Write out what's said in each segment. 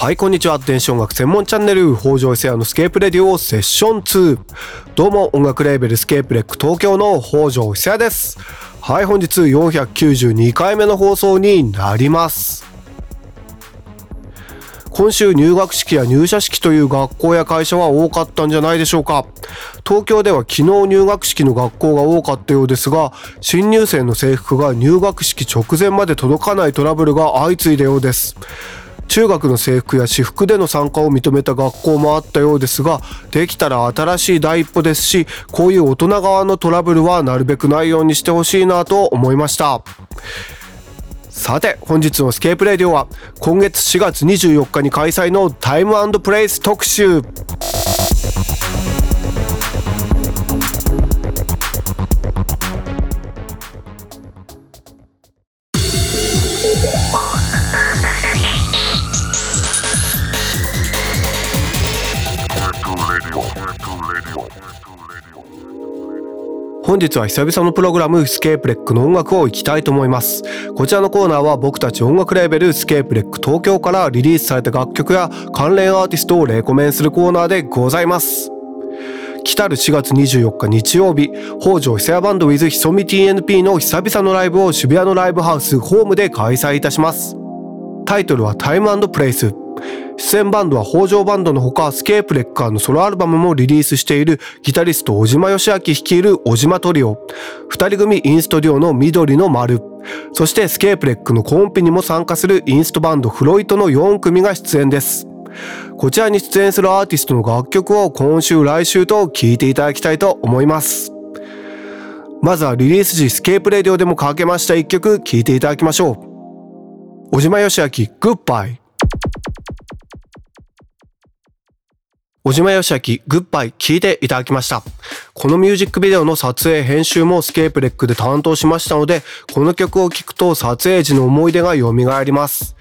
はい、こんにちは。電子音楽専門チャンネル、北条伊勢屋のスケープレディオセッション2。どうも、音楽レーベルスケープレック東京の北条伊勢屋です。はい、本日492回目の放送になります。今週入学式や入社式という学校や会社は多かったんじゃないでしょうか。東京では昨日入学式の学校が多かったようですが、新入生の制服が入学式直前まで届かないトラブルが相次いだようです。中学の制服や私服での参加を認めた学校もあったようですができたら新しい第一歩ですしこういう大人側のトラブルはなるべくないようにしてほしいなと思いました。さて本日のスケープレディオは今月4月24日に開催のタイムプレイス特集。本日は久々のプログラムスケープレックの音楽をいきたいと思います。こちらのコーナーは僕たち音楽レーベルスケープレック東京からリリースされた楽曲や関連アーティストをレコメンするコーナーでございます。来たる4月24日日曜日、北条久屋バンド with ひそみ TNP の久々のライブを渋谷のライブハウスホームで開催いたします。タイトルはタイムプレイス。出演バンドは北条バンドのほかスケープレッカーのソロアルバムもリリースしているギタリスト小島義明率いる小島トリオ。二人組インストデュオの緑の丸。そしてスケープレックのコンピにも参加するインストバンドフロイトの4組が出演です。こちらに出演するアーティストの楽曲を今週来週と聴いていただきたいと思います。まずはリリース時スケープレディオでもかけました一曲聴いていただきましょう。小島義明グッバイ小島よしあき、グッバイ聞いていただきました。このミュージックビデオの撮影編集もスケープレックで担当しましたので、この曲を聴くと撮影時の思い出が蘇ります。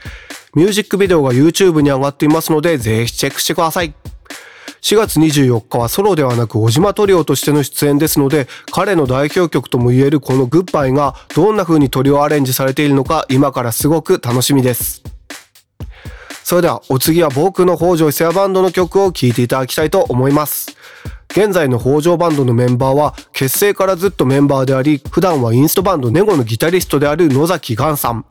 ミュージックビデオが YouTube に上がっていますので、ぜひチェックしてください。4月24日はソロではなく小島トリオとしての出演ですので、彼の代表曲とも言えるこのグッバイがどんな風にトリオアレンジされているのか今からすごく楽しみです。それではお次は僕の北条伊勢屋バンドの曲を聴いていただきたいと思います。現在の北条バンドのメンバーは結成からずっとメンバーであり、普段はインストバンドネゴのギタリストである野崎ガンさん、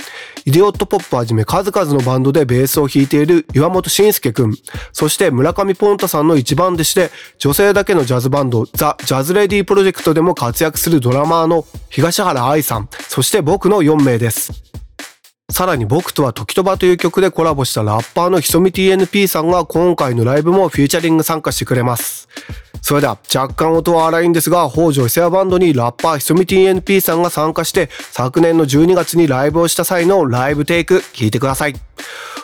イデオットポップはじめ数々のバンドでベースを弾いている岩本慎介くん、そして村上ポンタさんの一番弟子で、女性だけのジャズバンドザ・ジャズレディープロジェクトでも活躍するドラマーの東原愛さん、そして僕の4名です。さらに僕とは時とばという曲でコラボしたラッパーのひそみ TNP さんが今回のライブもフューチャリング参加してくれます。それでは若干音は荒いんですが、北条伊勢屋バンドにラッパーひそみ TNP さんが参加して昨年の12月にライブをした際のライブテイク聞いてください。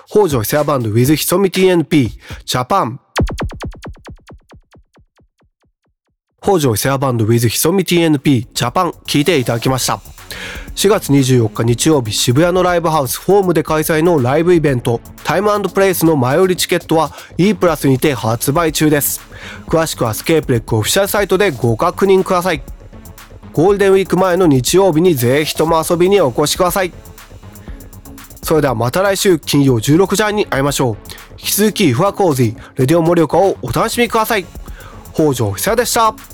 北条伊勢屋バンド with ひそみ TNP ジャパン北条伊勢屋バンド with ひそみ TNP ジャパン聞いていただきました。4月24日日曜日渋谷のライブハウスフォームで開催のライブイベントタイムプレイスの前売りチケットは E プラスにて発売中です。詳しくはスケープレックオフィシャルサイトでご確認ください。ゴールデンウィーク前の日曜日にぜひとも遊びにお越しください。それではまた来週金曜16時半に会いましょう。引き続きフワコーズィレディオ盛岡をお楽しみください。北条久でした。